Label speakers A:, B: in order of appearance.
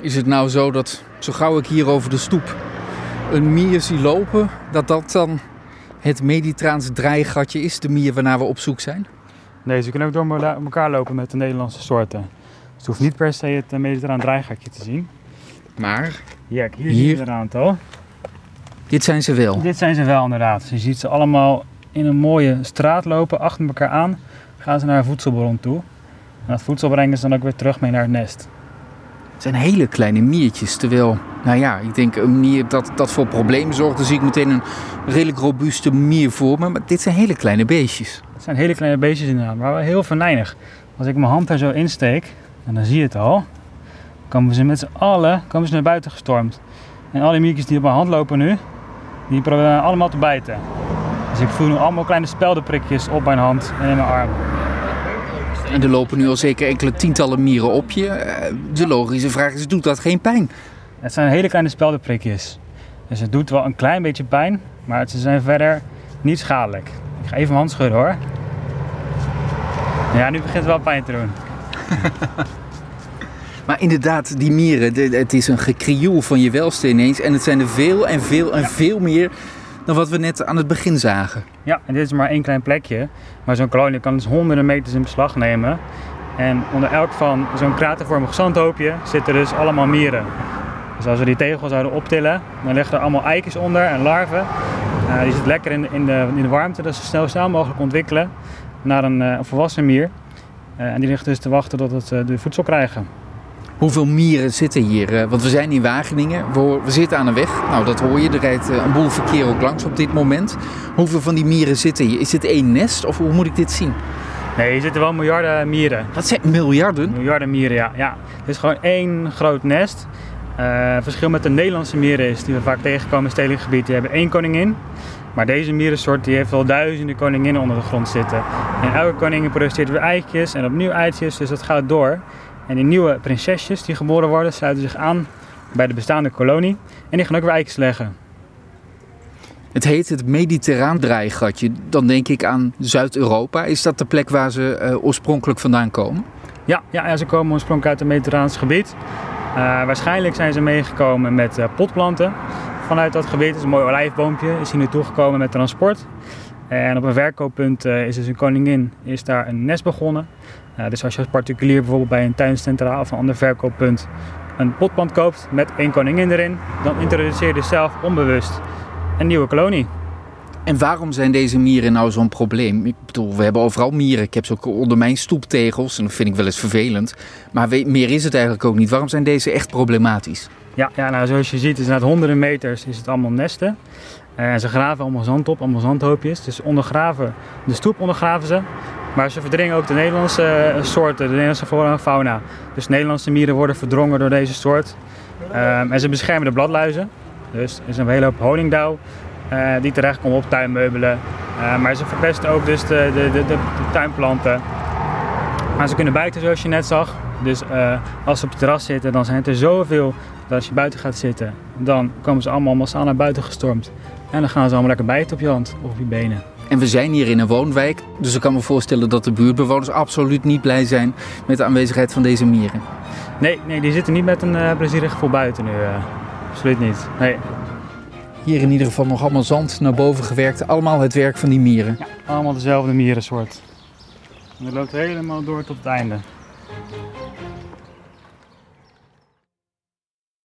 A: Is het nou zo dat zo gauw ik hier over de stoep een mier zie lopen, dat dat dan het Mediterraanse draaigatje is, de mier waarnaar we op zoek zijn?
B: Nee, ze kunnen ook door elkaar lopen met de Nederlandse soorten. Dus het hoeft niet per se het eh, Mediterraan draaigatje te zien.
A: Maar
B: Ja, hier,
A: Hier-
B: zie je een aantal.
A: dit zijn ze wel.
B: Dit zijn ze wel inderdaad. Je ziet ze allemaal in een mooie straat lopen, achter elkaar aan. Gaan ze naar een voedselbron toe. En dat voedsel brengen ze dan ook weer terug mee naar het nest.
A: Het zijn hele kleine miertjes. Terwijl, nou ja, ik denk een mier dat, dat voor problemen zorgt. Dan zie ik meteen een redelijk robuuste mier voor me. Maar dit zijn hele kleine beestjes.
B: Het zijn hele kleine beestjes inderdaad, maar wel heel venijnig. Als ik mijn hand er zo insteek, en dan zie je het al, komen ze met z'n allen komen ze naar buiten gestormd. En al die miertjes die op mijn hand lopen nu, die proberen allemaal te bijten. Dus ik voel nu allemaal kleine speldenprikjes op mijn hand en in mijn arm.
A: En er lopen nu al zeker enkele tientallen mieren op je. Eh, De logische vraag is, doet dat geen pijn?
B: Het zijn hele kleine speldenprikjes. Dus het doet wel een klein beetje pijn, maar ze zijn verder niet schadelijk. Ik ga even mijn hand schudden hoor. Ja, nu begint het wel pijn te doen.
A: Maar inderdaad, die mieren, het is een gekrioel van je welste ineens. En het zijn er veel en veel en veel meer dan wat we net aan het begin zagen.
B: Ja, en dit is maar één klein plekje. Maar zo'n kolonie kan dus honderden meters in beslag nemen. En onder elk van zo'n kratervormig zandhoopje zitten dus allemaal mieren. Dus als we die tegel zouden optillen, dan liggen er allemaal eikens onder en larven. Eh, die zitten lekker in de, in, de, in de warmte, dat ze snel snel mogelijk ontwikkelen naar een eh, volwassen mier. Eh, en die liggen dus te wachten tot het de voedsel krijgen.
A: Hoeveel mieren zitten hier? Eh, Want we zijn in Wageningen, we, zitten aan een weg. Nou, dat hoor je, er rijdt eh, een boel verkeer ook langs op dit moment. Hoeveel van die mieren zitten hier? Is dit één nest of hoe moet ik dit zien?
B: Nee, hier zitten wel miljarden mieren.
A: Dat zijn miljarden.
B: Miljarden mieren, ja. ja. Het is gewoon één groot nest. Het verschil met de Nederlandse mieren is, die we vaak tegenkomen in stedelijk gebied, die hebben één koningin. Maar deze mierensoort die heeft wel duizenden koninginnen onder de grond zitten. En elke koningin produceert weer eitjes en opnieuw eitjes, dus dat gaat door. En die nieuwe prinsesjes die geboren worden, sluiten zich aan bij de bestaande kolonie. En die gaan ook weer leggen.
A: Het heet het Mediterraan draaigatje. Dan denk ik aan Zuid-Europa. Is dat de plek waar ze eh, oorspronkelijk vandaan komen?
B: Ja, ja, ze komen oorspronkelijk uit het Mediterraans gebied. Eh, waarschijnlijk zijn ze meegekomen met eh, potplanten vanuit dat gebied. Is een mooi olijfboompje, is hier naartoe gekomen met transport. En op een verkooppunt is dus een koningin, is daar een nest begonnen. Eh, dus als je als particulier bijvoorbeeld bij een tuincentraal of een ander verkooppunt een potplant koopt met één koningin erin, dan introduceer je dus zelf onbewust een nieuwe kolonie.
A: En waarom zijn deze mieren nou zo'n probleem? Ik bedoel, we hebben overal mieren. Ik heb ze ook onder mijn stoeptegels. En dat vind ik wel eens vervelend. Maar meer is het eigenlijk ook niet. Waarom zijn deze echt problematisch?
B: Ja, ja nou, zoals je ziet is het honderden meters is het allemaal nesten. Eh, En ze graven allemaal zand op, allemaal zandhoopjes. Dus ondergraven, de stoep ondergraven ze. Maar ze verdringen ook de Nederlandse eh, soorten, de Nederlandse flora en fauna. Dus Nederlandse mieren worden verdrongen door deze soort. Ehm, en ze beschermen de bladluizen. Dus er is een hele hoop honingdauw eh, die terechtkomt op tuinmeubelen. Eh, maar ze verpesten ook dus de, de, de, de, tuinplanten. Maar ze kunnen bijten zoals je net zag. Dus als ze op het terras zitten, dan zijn het er zoveel dat als je buiten gaat zitten, dan komen ze allemaal massaal naar buiten gestormd. En dan gaan ze allemaal lekker bijten op je hand of op je benen.
A: En we zijn hier in een woonwijk. Dus ik kan me voorstellen dat de buurtbewoners absoluut niet blij zijn met de aanwezigheid van deze mieren.
B: Nee, nee die zitten niet met een eh, plezierig gevoel buiten nu. eh. absoluut niet. Nee,
A: Hier in ieder geval nog allemaal zand naar boven gewerkt. Allemaal het werk van die mieren.
B: allemaal dezelfde mierensoort. En dat loopt helemaal door tot het einde.